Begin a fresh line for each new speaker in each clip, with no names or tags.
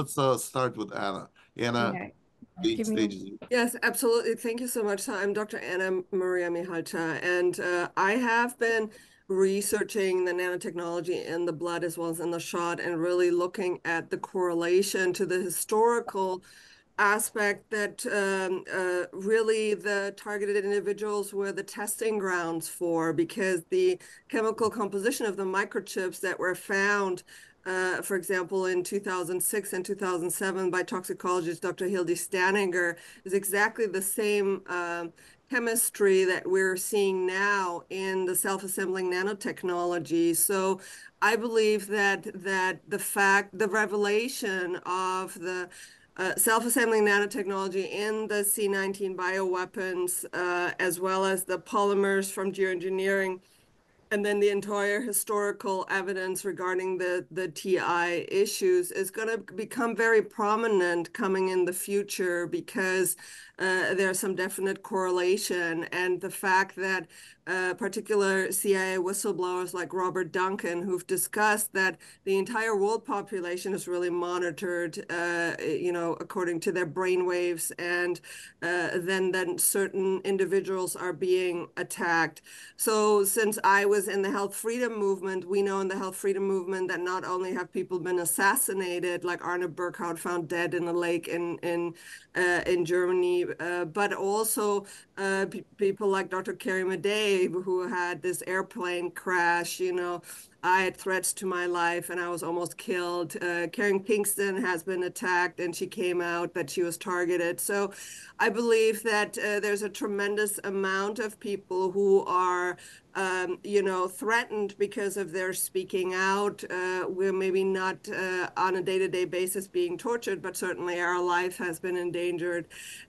let's start with Anna. Anna,
Okay.
the
Give me-
stage is yours.
Yes, absolutely. Thank you so much. So I'm Dr. Anna Maria Mihalcea, and uh, I have been researching the nanotechnology in the blood as well as in the shot and really looking at the correlation to the historical aspect that um, uh, really the targeted individuals were the testing grounds for because the chemical composition of the microchips that were found uh, for example, in 2006 and 2007 by toxicologist Dr. Hildy Staninger is exactly the same um, chemistry that we're seeing now in the self-assembling nanotechnology. So I believe that that the fact, the revelation of the uh, self-assembling nanotechnology in the C19 bioweapons, uh, as well as the polymers from geoengineering, and then the entire historical evidence regarding the, the TI issues is going to become very prominent coming in the future because uh, there's some definite correlation. And the fact that uh, particular CIA whistleblowers like Robert Duncan, who've discussed that the entire world population is really monitored, uh, you know, according to their brainwaves, and uh, then then certain individuals are being attacked. So since I was in the health freedom movement, we know in the health freedom movement that not only have people been assassinated, like Arne Burkhardt found dead in a lake in in uh, in Germany, uh, but also uh, people like Dr. Carrie Madej, who had this airplane crash, you know, I had threats to my life and I was almost killed. Uh, Karen Kingston has been attacked and she came out that she was targeted. So I believe that uh, there's a tremendous amount of people who are, um, you know, threatened because of their speaking out. Uh, we're maybe not uh, on a day to day basis being tortured, but certainly our life has been endangered.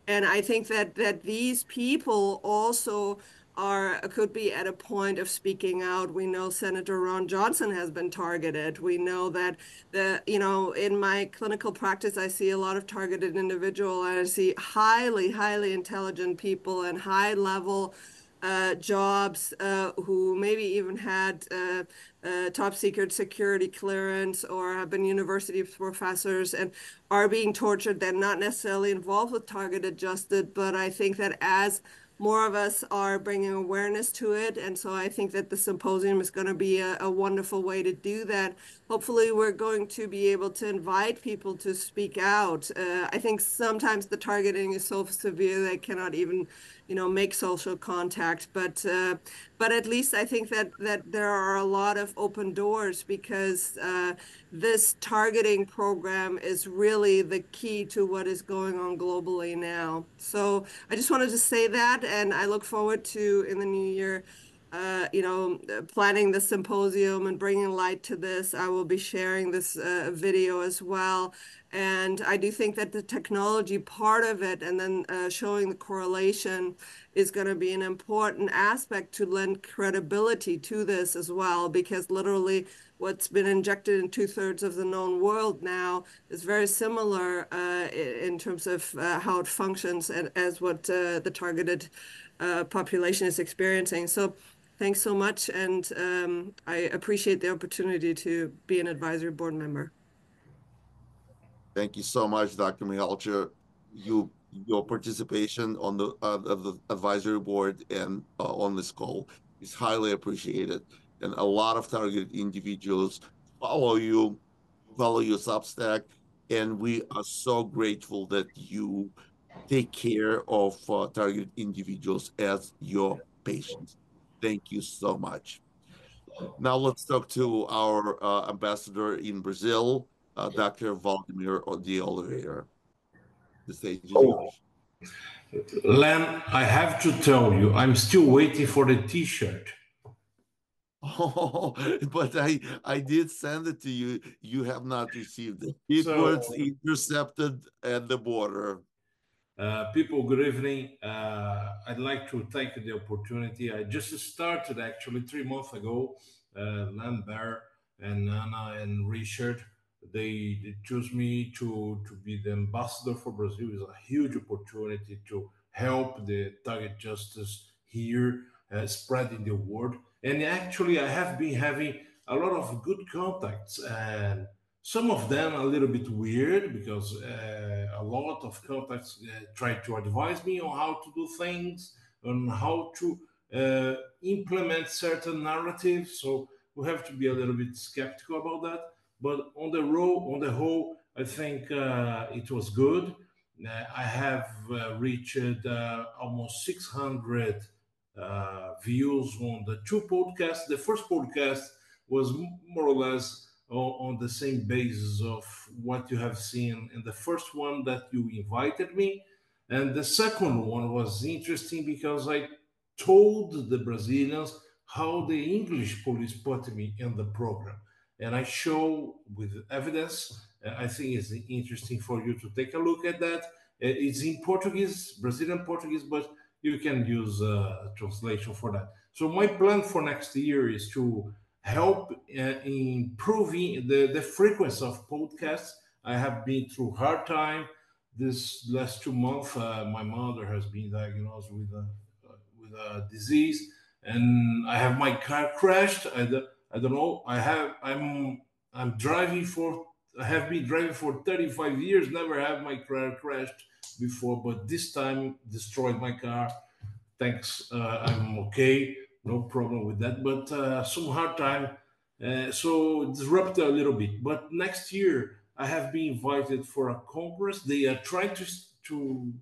And I think that, that these people also are could be at a point of speaking out. We know Senator Ron Johnson has been targeted. We know that the you know in my clinical practice I see a lot of targeted individual and I see highly highly intelligent people and high level uh, jobs uh, who maybe even had uh, uh, top secret security clearance or have been university professors and are being tortured. They're not necessarily involved with targeted justice, but I think that as more of us are bringing awareness to it. And so I think that the symposium is going to be a, a, wonderful way to do that. Hopefully, we're going to be able to invite people to speak out. Uh, I think sometimes the targeting is so severe they cannot even, you know, make social contact. But uh, but at least I think that that there are a lot of open doors because uh, this targeting program is really the key to what is going on globally now. So I just wanted to say that, and I look forward to in the new year. Uh, you know, planning the symposium and bringing light to this. I will be sharing this uh, video as well. And I do think that the technology part of it and then uh, showing the correlation is going to be an important aspect to lend credibility to this as well, because literally what's been injected in two thirds of the known world now is very similar uh, in terms of uh, how it functions and as what uh, the targeted population is experiencing. So thanks so much. And um, I appreciate the opportunity to be an advisory board member.
Thank you so much, Dr. Mihalcea. You your participation on the uh, of the advisory board and uh, on this call is highly appreciated. And a lot of targeted individuals follow you, follow your Substack, and we are so grateful that you take care of uh, targeted individuals as your patients. Thank you so much. Now let's talk to our uh, ambassador in Brazil, uh, Dr. Vladimir de Oliveira. The stage is
Oh.
yours.
Len, I have to tell you, I'm still waiting for the T-shirt.
Oh, but I I did send it to you. You have not received it. It
So-
was intercepted at the border.
Uh, people, good evening. Uh, I'd like to take the opportunity. I just started actually three months ago. Uh, Lambert and Anna and Richard, they, they chose me to, to be the ambassador for Brazil. It's a huge opportunity to help the target justice here, uh, spreading the word. And actually, I have been having a lot of good contacts and Some of them a little bit weird because uh, a lot of contacts uh, try to advise me on how to do things, on how to uh, implement certain narratives. So we have to be a little bit skeptical about that. But on the row, on the whole, I think uh, it was good. Uh, I have uh, reached almost 600 uh, views on the two podcasts. The first podcast was more or less on, the same basis of what you have seen in the first one that you invited me. And the second one was interesting because I told the Brazilians how the English police put me in the program. And I show with evidence. I think it's interesting for you to take a look at that. Uh, it's in Portuguese, Brazilian Portuguese, but you can use a translation for that. So my plan for next year is to help uh, improving the, the frequency of podcasts. I have been through hard time this last two months. Uh, my mother has been diagnosed with a, with a disease and I have my car crashed. I, I don't know. I have I'm I'm driving for I have been driving for 35 years. Never have my car crashed before, but this time destroyed my car. Thanks, uh, I'm okay. No problem with that. But uh, some hard time, uh, so disrupted a little bit. But next year I have been invited for a congress. They are trying to to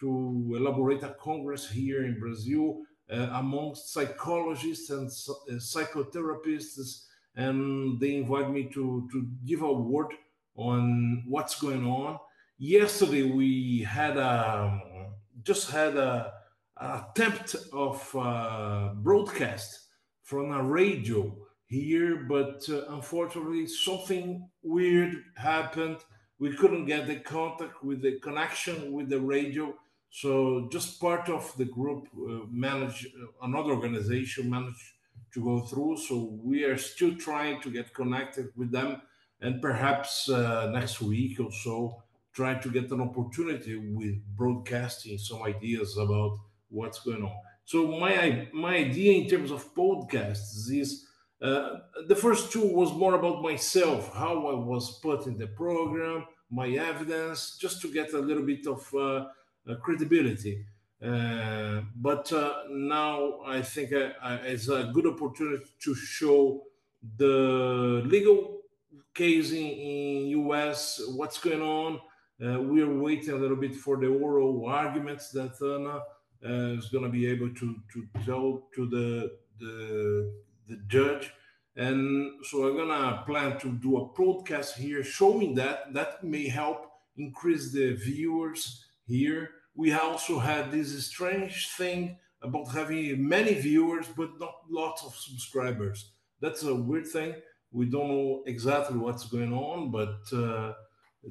to elaborate a congress here in Brazil uh, amongst psychologists and uh, psychotherapists, and they invite me to, to give a word on what's going on. Yesterday, we had a, just had a attempt of uh, broadcast from a radio here, but uh, unfortunately, something weird happened. We couldn't get the contact with the connection with the radio, so just part of the group uh, managed, uh, another organization managed to go through. So we are still trying to get connected with them and perhaps uh, next week or so try to get an opportunity with broadcasting some ideas about what's going on. So my my idea in terms of podcasts is uh, the first two was more about myself, how I was put in the program, my evidence, just to get a little bit of uh, uh, credibility. Uh, but uh, now I think it's a good opportunity to show the legal case in, in US, what's going on. we are waiting a little bit for the oral arguments that Ana is going to be able to, to tell to the, the, the judge. And so I'm gonna plan to do a podcast here showing that that may help increase the viewers here. We also had this strange thing about having many viewers but not lots of subscribers. That's a weird thing. We don't know exactly what's going on, but uh,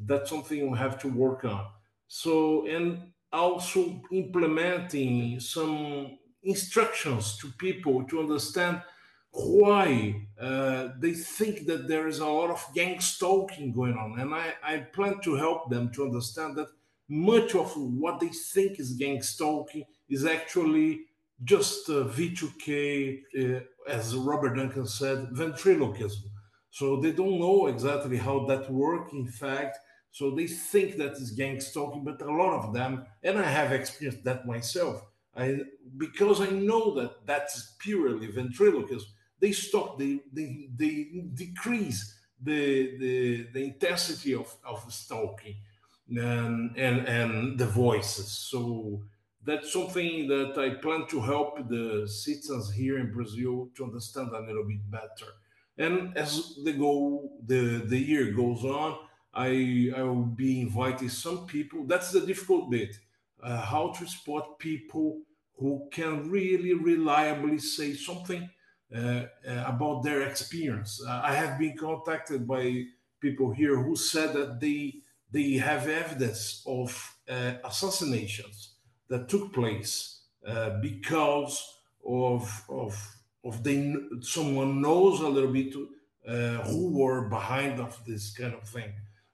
that's something we have to work on. So, and also implementing some instructions to people to understand why uh, they think that there is a lot of gang stalking going on. And I, I plan to help them to understand that much of what they think is gang stalking is actually just uh, V2K, uh, as Robert Duncan said, ventriloquism. So they don't know exactly how that works, in fact. So they think that is gang stalking, but a lot of them, and I have experienced that myself, I, because I know that that's purely ventriloquism, they stop, they, they, they decrease the, the, the intensity of, of stalking and and and the voices. So that's something that I plan to help the citizens here in Brazil to understand a little bit better. And as the go the the year goes on, I I will be inviting some people. That's the difficult bit. Uh, how to spot people who can really reliably say something uh, uh, about their experience. Uh, I have been contacted by people here who said that they they have evidence of uh, assassinations that took place uh, because of of of they someone knows a little bit uh, who were behind of this kind of thing.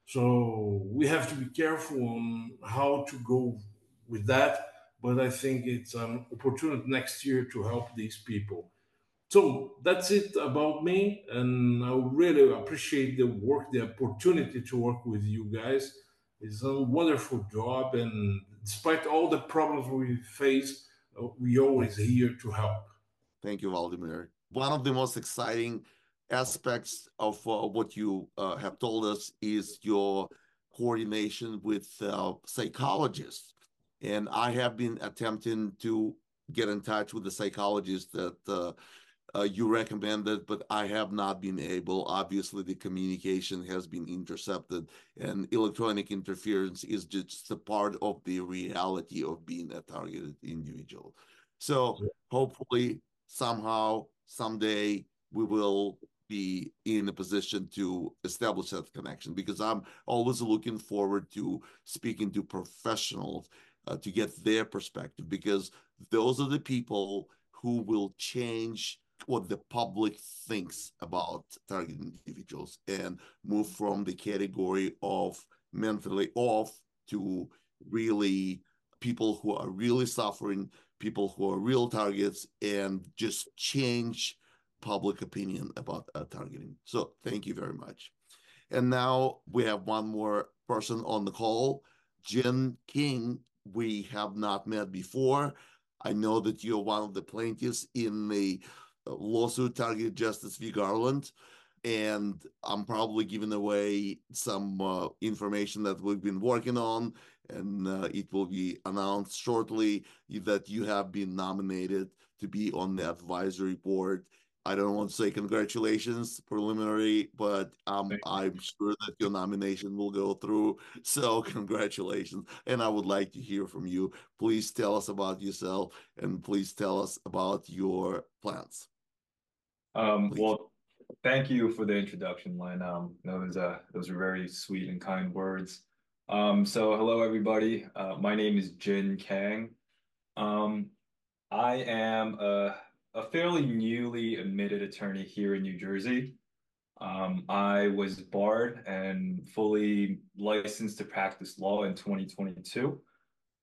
So we have to be careful on how to go with that. But I think it's an opportunity next year to help these people. so that's it about me, and I really appreciate the work, the opportunity to work with you guys. It's a wonderful job, and despite all the problems we face, uh, we always here to help.
Thank you, Vladimir. One of the most exciting aspects of uh, what you uh, have told us is your coordination with uh, psychologists. And I have been attempting to get in touch with the psychologist that uh, uh, you recommended, but I have not been able. Obviously, the communication has been intercepted, and electronic interference is just a part of the reality of being a targeted individual. So hopefully, somehow, someday, we will be in a position to establish that connection because I'm always looking forward to speaking to professionals uh, to get their perspective because those are the people who will change what the public thinks about targeted individuals and move from the category of mentally off to really people who are really suffering, people who are real targets, and just change public opinion about uh, targeting. So thank you very much. And now we have one more person on the call, Jin Kang. We have not met before. I know that you're one of the plaintiffs in the lawsuit targeted Justice v. Garland. And I'm probably giving away some uh, information that we've been working on, and uh, it will be announced shortly that you have been nominated to be on the advisory board. I don't want to say congratulations preliminary, but um, I'm sure that your nomination will go through. So congratulations. And I would like to hear from you. Please tell us about yourself and please tell us about your plans.
Um, well, thank you for the introduction, Len. Um, those uh, those are very sweet and kind words. Um, so hello, everybody. Uh, my name is Jin Kang. Um, I am a, a fairly newly admitted attorney here in New Jersey. Um, I was barred and fully licensed to practice law in 2022.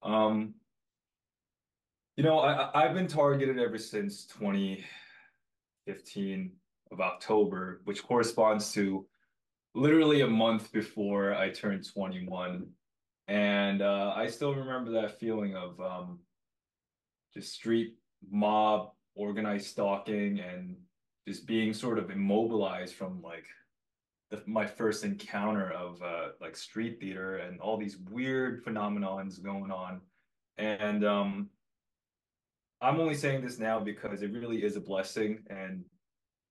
Um, you know, I, I've been targeted ever since 2015 of October, which corresponds to literally a month before I turned 21. And uh, I still remember that feeling of um, just street mob, organized stalking, and just being sort of immobilized from like the, my first encounter of uh, like street theater and all these weird phenomenons going on. And um, I'm only saying this now because it really is a blessing and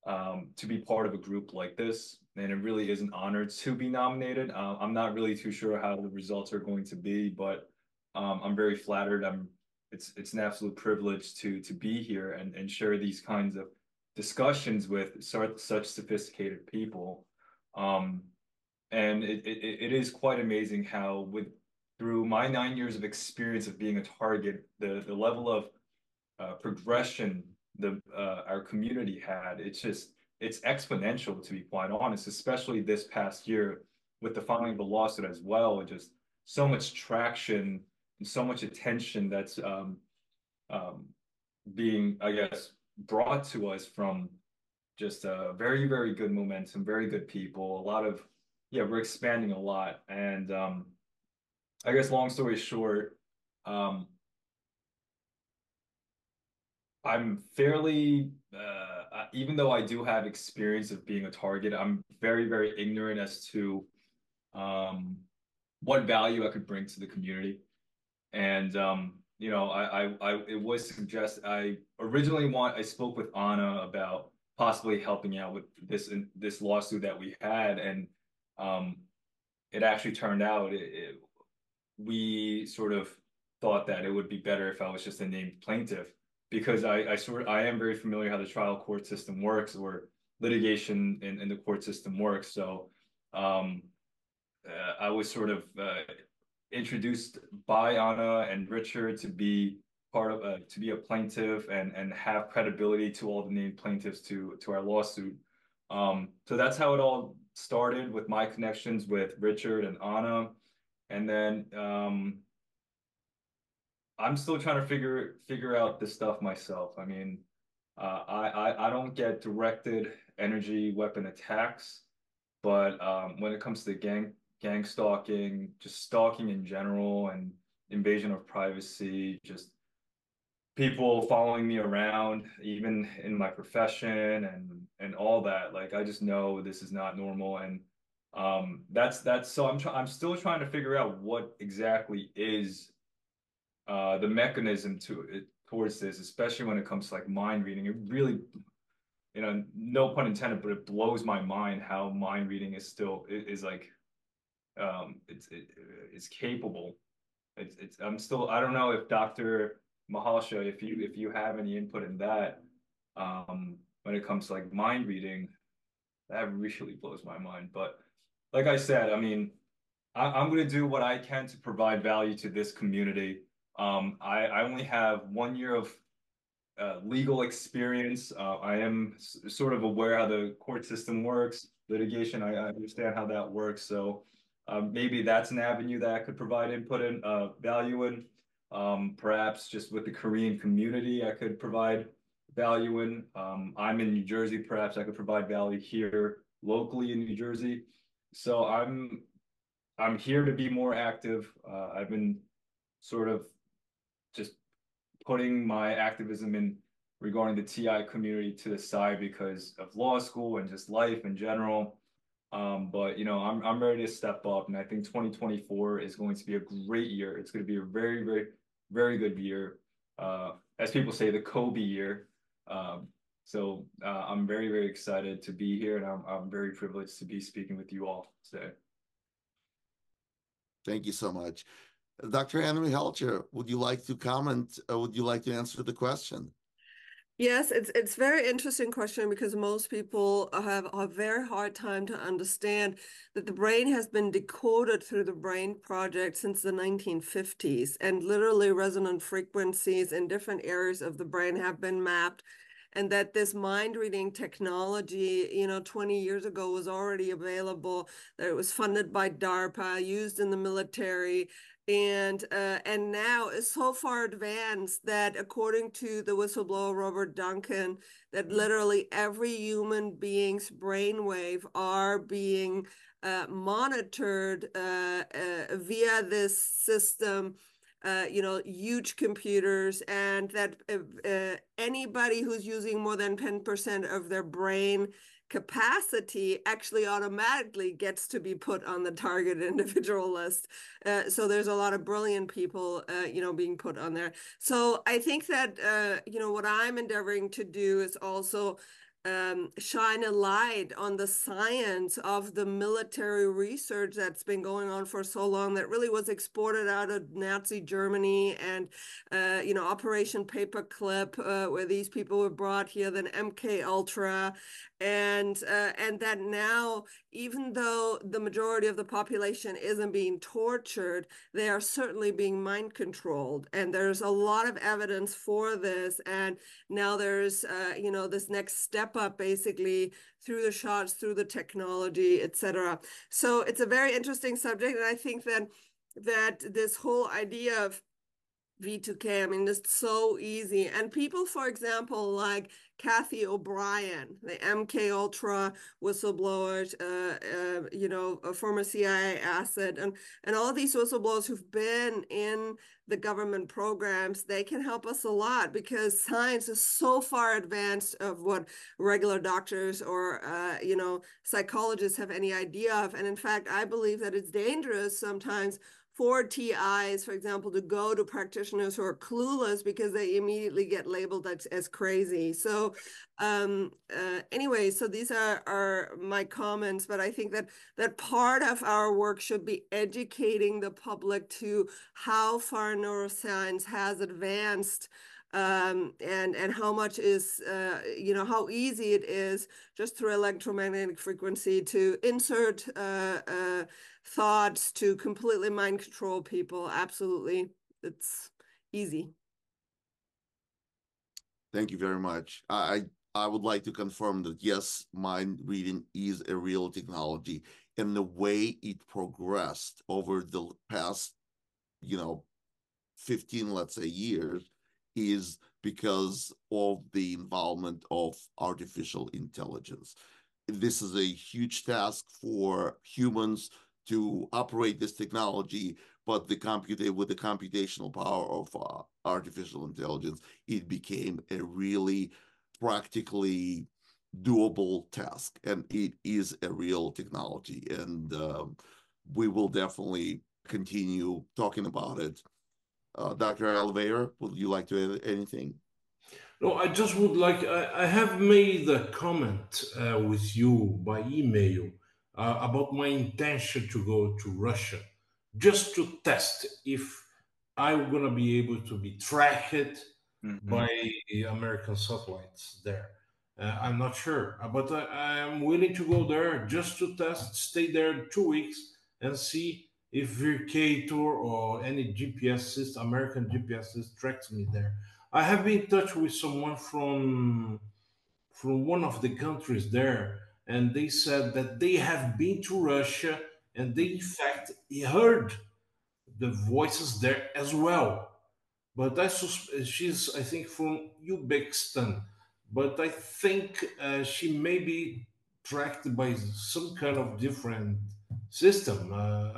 um, to be part of a group like this. And it really is an honor to be nominated. Uh, I'm not really too sure how the results are going to be, but um, I'm very flattered. I'm it's it's an absolute privilege to to be here and, and share these kinds of discussions with such, sophisticated people. Um, and it, it, it is quite amazing how with through my nine years of experience of being a target, the, the level of uh, progression the uh, our community had. It's just it's exponential to be quite honest, especially this past year with the filing of the lawsuit as well. Just so much traction so much attention that's um, um, being, I guess, brought to us from just a very, very good momentum, very good people, a lot of, yeah, we're expanding a lot. And um, I guess long story short, um, I'm fairly, uh, even though I do have experience of being a target, I'm very, very ignorant as to um, what value I could bring to the community. And um, you know, I, I, I, it was suggest I originally want I spoke with Anna about possibly helping out with this this lawsuit that we had, and um, it actually turned out it, it, we sort of thought that it would be better if I was just a named plaintiff because I, I sort I am very familiar how the trial court system works or litigation in, in the court system works. So um, uh, I was sort of uh, introduced by Anna and Richard to be part of uh, to be a plaintiff and and have credibility to all the named plaintiffs to to our lawsuit. Um, so that's how it all started with my connections with Richard and Anna, and then um, I'm still trying to figure figure out this stuff myself. I mean, Uh, I, I I don't get directed energy weapon attacks, but um, when it comes to gang gang stalking, just stalking in general, and invasion of privacy, just people following me around, even in my profession and and all that. Like I just know this is not normal, and um, that's that's so I'm I'm still trying to figure out what exactly is uh, the mechanism to it towards this, especially when it comes to like mind reading. It really, you know, no pun intended, but it blows my mind how mind reading is still is like um it's it, it's capable. It's it's I'm still I don't know if Dr. Mihalcea, if you if you have any input in that, um, when it comes to like mind reading, that really blows my mind. But like I said, I mean, I, I'm going to do what I can to provide value to this community. Um, I, I only have one year of uh, legal experience. Uh, I am sort of aware how the court system works, litigation. I, I understand how that works. So um, maybe that's an avenue that I could provide input and uh, value in. Um, perhaps just with the Korean community, I could provide value in. Um, I'm in New Jersey. Perhaps I could provide value here locally in New Jersey. So I'm I'm here to be more active. Uh, I've been sort of just putting my activism in regarding the TI community to the side because of law school and just life in general. Um, but you know, I'm I'm ready to step up, and I think 2024 is going to be a great year. It's going to be a very, very, very good year. Uh, as people say, the Kobe year. Um, so uh, I'm very, very excited to be here, and I'm I'm very privileged to be speaking with you all today.
Thank you so much. Dr. Anna Mihalcea, would you like to comment? Uh, would you like to answer the question?
Yes, it's it's very interesting question because most people have a very hard time to understand that the brain has been decoded through the brain project since the 1950s and literally resonant frequencies in different areas of the brain have been mapped and that this mind reading technology, you know, 20 years ago was already available, that it was funded by DARPA, used in the military, and uh, and now is so far advanced that according to the whistleblower Robert Duncan, that mm. literally every human being's brainwave are being uh, monitored uh, uh via this system uh, you know, huge computers, and that uh, uh anybody who's using more than 10% of their brain capacity actually automatically gets to be put on the target individual list. Uh, so there's a lot of brilliant people, uh, you know, being put on there. So I think that, uh, you know, what I'm endeavoring to do is also um, shine a light on the science of the military research that's been going on for so long that really was exported out of Nazi Germany and, uh, you know, Operation Paperclip, uh, where these people were brought here, then MK Ultra, and uh, and that now, even though the majority of the population isn't being tortured, they are certainly being mind controlled, and there's a lot of evidence for this, and now there's, uh, you know, this next step up basically through the shots, through the technology, etc. So it's a very interesting subject, and I think that that this whole idea of V2K. I mean, it's so easy. And people, for example, like Cathy O'Brien, the MK Ultra whistleblower, uh, uh, you know, a former CIA asset, and and all these whistleblowers who've been in the government programs, they can help us a lot because science is so far advanced of what regular doctors or uh, you know psychologists have any idea of. And in fact, I believe that it's dangerous sometimes for TIs, for example, to go to practitioners who are clueless because they immediately get labeled as, as crazy. So um, uh, anyway, so these are, are my comments, but I think that that part of our work should be educating the public to how far neuroscience has advanced um, and and how much is uh, you know how easy it is just through electromagnetic frequency to insert uh, uh, thoughts to completely mind control people. Absolutely, it's easy.
Thank you very much. I I would like to confirm that yes, mind reading is a real technology, and the way it progressed over the past, you know, 15, let's say, years is because of the involvement of artificial intelligence. This is a huge task for humans to operate this technology, but the with the computational power of uh, artificial intelligence, it became a really practically doable task, and it is a real technology, and um, we will definitely continue talking about it. Uh, Dr. Oliveira, would you like to add anything?
No, I just would like, I, I have made a comment uh, with you by email uh, about my intention to go to Russia just to test if I'm going to be able to be tracked mm-hmm. by American satellites there. Uh, I'm not sure, uh, but I, am willing to go there just to test, stay there two weeks and see if Vircator or any GPS system, American GPS system tracks me there. I have been in touch with someone from from one of the countries there, and they said that they have been to Russia and they in fact heard the voices there as well. But I she's I think from Uzbekistan, but I think uh, she may be tracked by some kind of different system. Uh,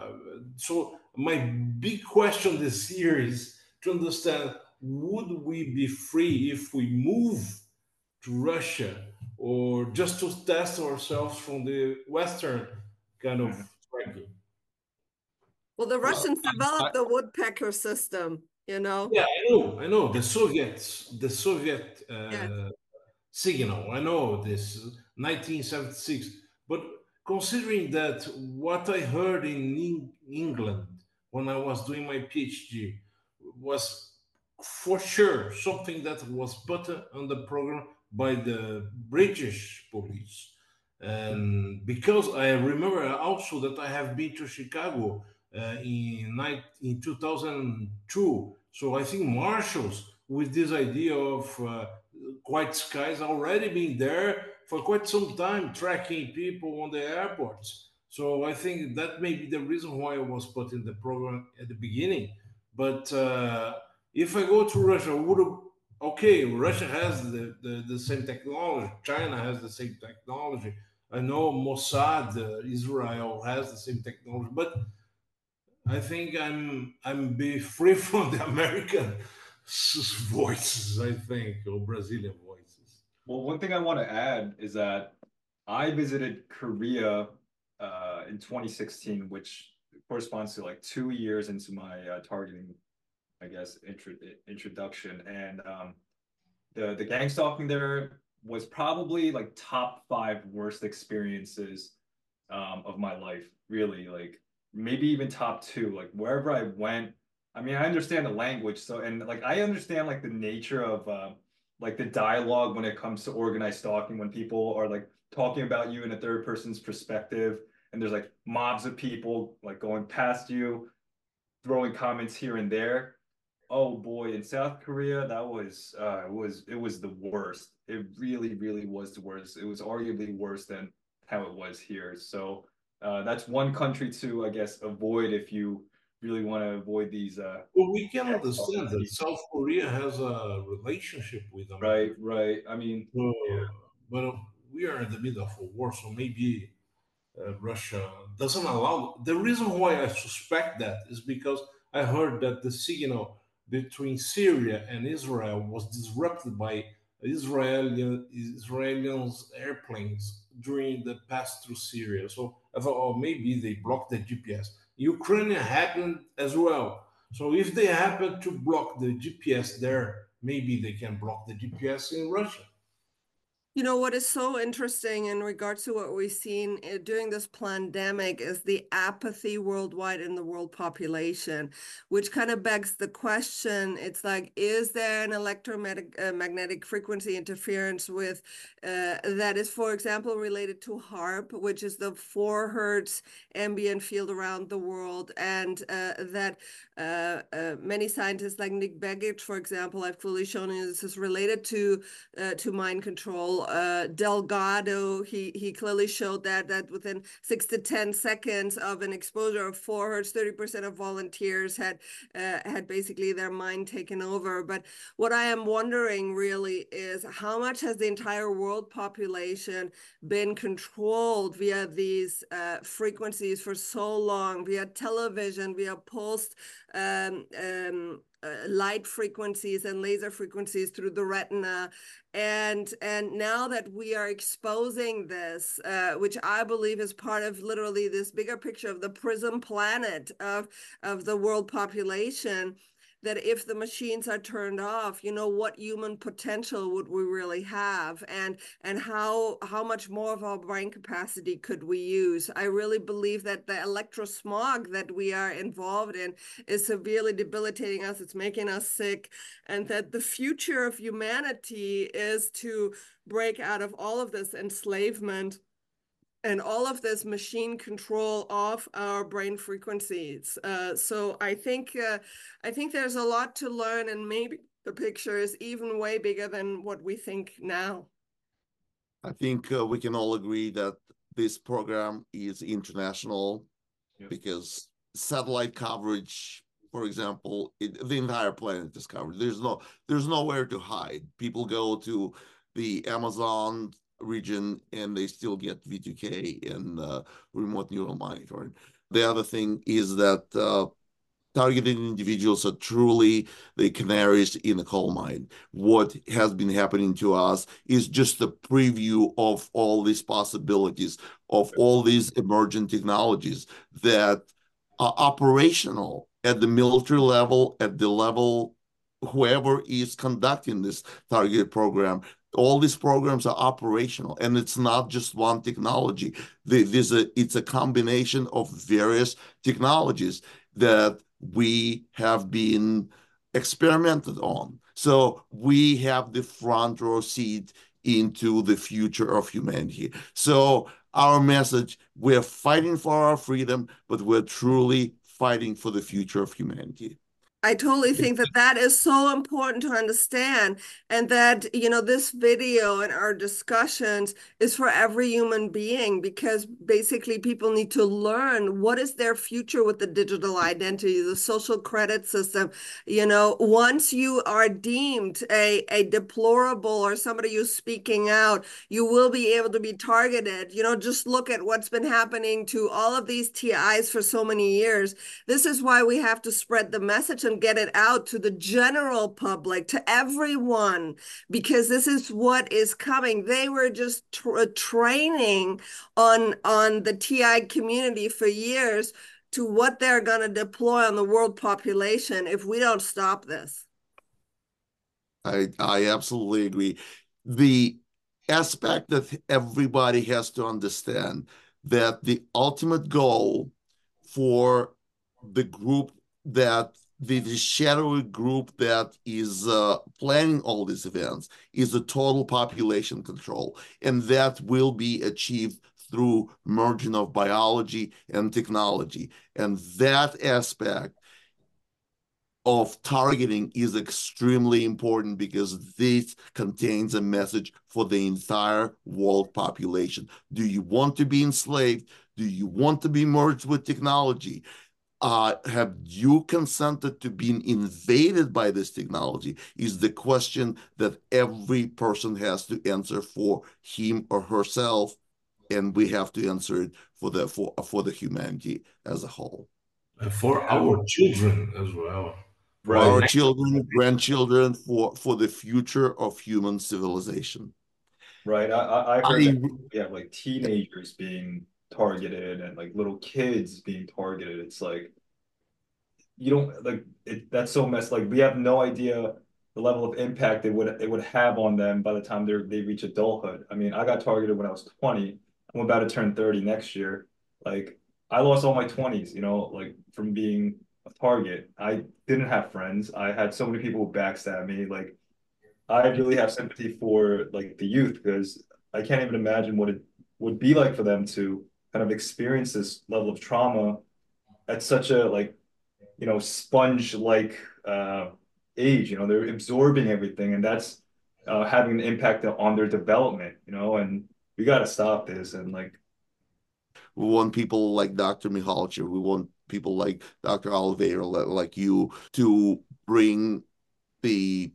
so my big question this year is to understand: Would we be free if we move to Russia, or just to test ourselves from the Western kind of mm-hmm.
Well, the Russians well, developed I, the woodpecker system, you know.
Yeah, I know, I know. The Soviets, the Soviet uh, yes. signal. I know this, 1976. But considering that what I heard in England when I was doing my PhD was for sure something that was put on the program by the British police. And because I remember also that I have been to Chicago uh, in, in 2002. So I think marshals with this idea of uh, white skies already been there for quite some time, tracking people on the airports. So I think that may be the reason why I was put in the program at the beginning. But uh, if I go to Russia, would okay, Russia has the, the, the, same technology, China has the same technology. I know Mossad, uh, Israel has the same technology, but I think I'm I'm be free from the American voices. I think or Brazilian voices.
Well, one thing I want to add is that I visited Korea uh, in 2016, which corresponds to like two years into my uh, targeting, I guess, intro introduction. And um, the the gang stalking there was probably like top five worst experiences um, of my life. Really, like maybe even top two. Like wherever I went, I mean, I understand the language, so and like I understand like the nature of uh, like the dialogue when it comes to organized stalking when people are like talking about you in a third person's perspective, and there's like mobs of people like going past you, throwing comments here and there. Oh boy, in South Korea, that was uh, was it was the worst. It really, really was the worst. It was arguably worse than how it was here. So uh, that's one country to, I guess, avoid if you really want to avoid these. Uh,
well, we can understand that South Korea has a relationship with them.
Right, right. I mean,
so, yeah. but we are in the middle of a war, so maybe uh, Russia doesn't allow. The reason why I suspect that is because I heard that the signal between Syria and Israel was disrupted by Israeli Israelis airplanes during the pass through Syria. So I thought, oh, maybe they blocked the GPS. Ukraine happened as well. So if they happen to block the GPS there, maybe they can block the GPS in Russia.
You know, what is so interesting in regards to what we've seen eh, during this pandemic is the apathy worldwide in the world population, which kind of begs the question. It's like, is there an electromagnetic uh, frequency interference with uh, that is, for example, related to HAARP, which is the four hertz ambient field around the world, and uh, that uh, many scientists like Nick Begich, for example, have clearly shown you this is related to to mind control uh, Delgado, he, he clearly showed that, that within six to 10 seconds of an exposure of four hertz, 30% of volunteers had, uh, had basically their mind taken over. But what I am wondering really is how much has the entire world population been controlled via these uh, frequencies for so long, via television, via post um, um, light frequencies and laser frequencies through the retina. And and now that we are exposing this uh, which i believe is part of literally this bigger picture of the prism planet of of the world population that if the machines are turned off you know what human potential would we really have? And and how how much more of our brain capacity could we use? I really believe that the electrosmog that we are involved in is severely debilitating us. It's making us sick. And that the future of humanity is to break out of all of this enslavement and all of this machine control of our brain frequencies. Uh, so I think uh, I think there's a lot to learn, and maybe the picture is even way bigger than what we think now.
I think uh, we can all agree that this program is international
Yep.
because satellite coverage, for example, it, the entire planet is covered. There's no there's nowhere to hide. People go to the Amazon region and they still get V2K and uh, remote neural monitoring. The other thing is that uh, targeted individuals are truly the canaries in the coal mine. What has been happening to us is just a preview of all these possibilities, of all these emerging technologies that are operational at the military level, at the level whoever is conducting this targeted program all these programs are operational and it's not just one technology. There's a uh, it's a combination of various technologies that we have been experimented on. So we have the front row seat into the future of humanity. So our message we're fighting for our freedom but we're truly fighting for the future of humanity
I totally think that that is so important to understand, and that, you know, this video and our discussions is for every human being because basically people need to learn what is their future with the digital identity, the social credit system. You know, once you are deemed a, a deplorable or somebody who's speaking out, you will be able to be targeted. You know, just look at what's been happening to all of these TIs for so many years. This is why we have to spread the message and get it out to the general public, to everyone, because this is what is coming. They were just tra uh, training on on the TI community for years to what they're going to deploy on the world population if we don't stop this.
I I absolutely agree. The aspect that everybody has to understand that the ultimate goal for the group that the, the shadowy group that is uh, planning all these events is the total population control, and that will be achieved through merging of biology and technology. And that aspect of targeting is extremely important because this contains a message for the entire world population. Do you want to be enslaved? Do you want to be merged with technology? Uh, have you consented to being invaded by this technology is the question that every person has to answer for him or herself and we have to answer it for the for, for the humanity as a whole.
And for our children as well.
For right. our children grandchildren for for the future of human civilization.
Right. I i, heard I, we have like teenagers being targeted and like little kids being targeted. It's like you don't like it, that's so messed. Like we have no idea the level of impact it would it would have on them by the time they they reach adulthood. I mean, I got targeted when I was 20. I'm about to turn 30 next year. Like I lost all my 20s, you know, like from being a target. I didn't have friends. I had so many people who backstab me. Like I really have sympathy for like the youth because I can't even imagine what it would be like for them to kind of experience this level of trauma at such a like you know sponge like uh age you know they're absorbing everything and that's uh, having an impact on their development, you know, and we got to stop this. And like,
we want people like Dr. Mihalcea. We want people like Dr. Oliveira, like you, to bring the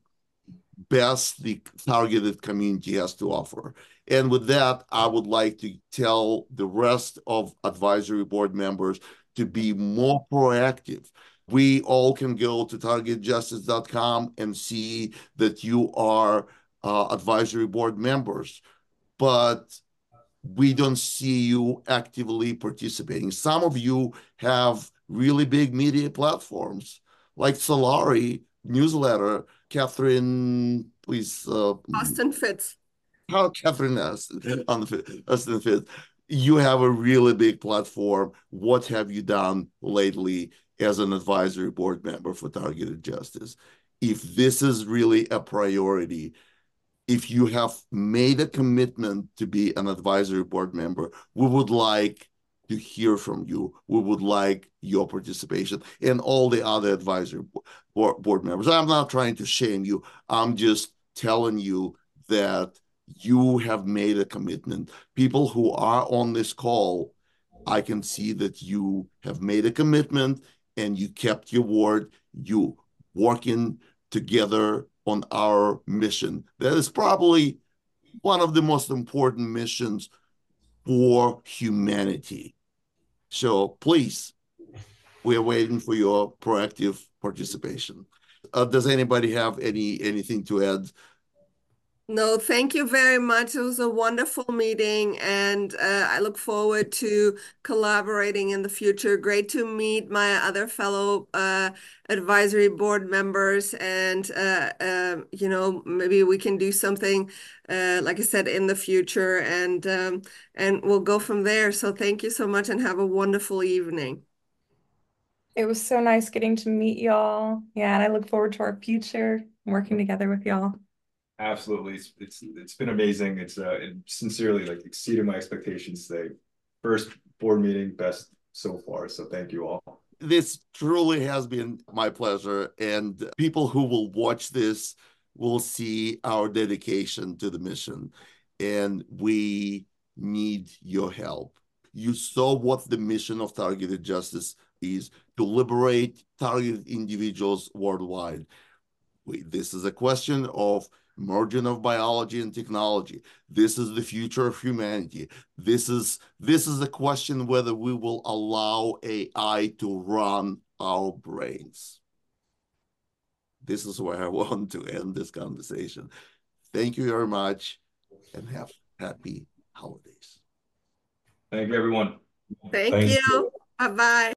best the targeted community has to offer. And with that, I would like to tell the rest of advisory board members to be more proactive. We all can go to targetjustice.com and see that you are uh, advisory board members, but we don't see you actively participating. Some of you have really big media platforms like Solari newsletter. Catherine, please. Uh,
Austin Fitts.
How Catherine Austin, on the Fitts. You have a really big platform. What have you done lately as an advisory board member for targeted justice? If this is really a priority, if you have made a commitment to be an advisory board member, we would like to hear from you. We would like your participation and all the other advisory board members. I'm not trying to shame you. I'm just telling you that you have made a commitment. People who are on this call, I can see that you have made a commitment and you kept your word. You working together on our mission. That is probably one of the most important missions for humanity. So please, we're waiting for your proactive participation. Uh, does anybody have any anything to add
no, thank you very much. It was a wonderful meeting, and uh, I look forward to collaborating in the future. Great to meet my other fellow uh, advisory board members, and uh, um, you know maybe we can do something, uh, like I said, in the future, and um, and we'll go from there. So thank you so much, and have a wonderful evening.
It was so nice getting to meet y'all. Yeah, and I look forward to our future working together with y'all.
Absolutely, it's it's, it's been amazing. It's uh, it sincerely like exceeded my expectations today. First board meeting, best so far. So thank you all.
This truly has been my pleasure, and people who will watch this will see our dedication to the mission, and we need your help. You saw what the mission of targeted justice is to liberate targeted individuals worldwide. This is a question of merging of biology and technology. This is the future of humanity. This is this is the question whether we will allow ai to run our brains. This is where i want to end this conversation. Thank you very much and have happy holidays.
Thank you everyone.
Thank, thank you. you. Bye-bye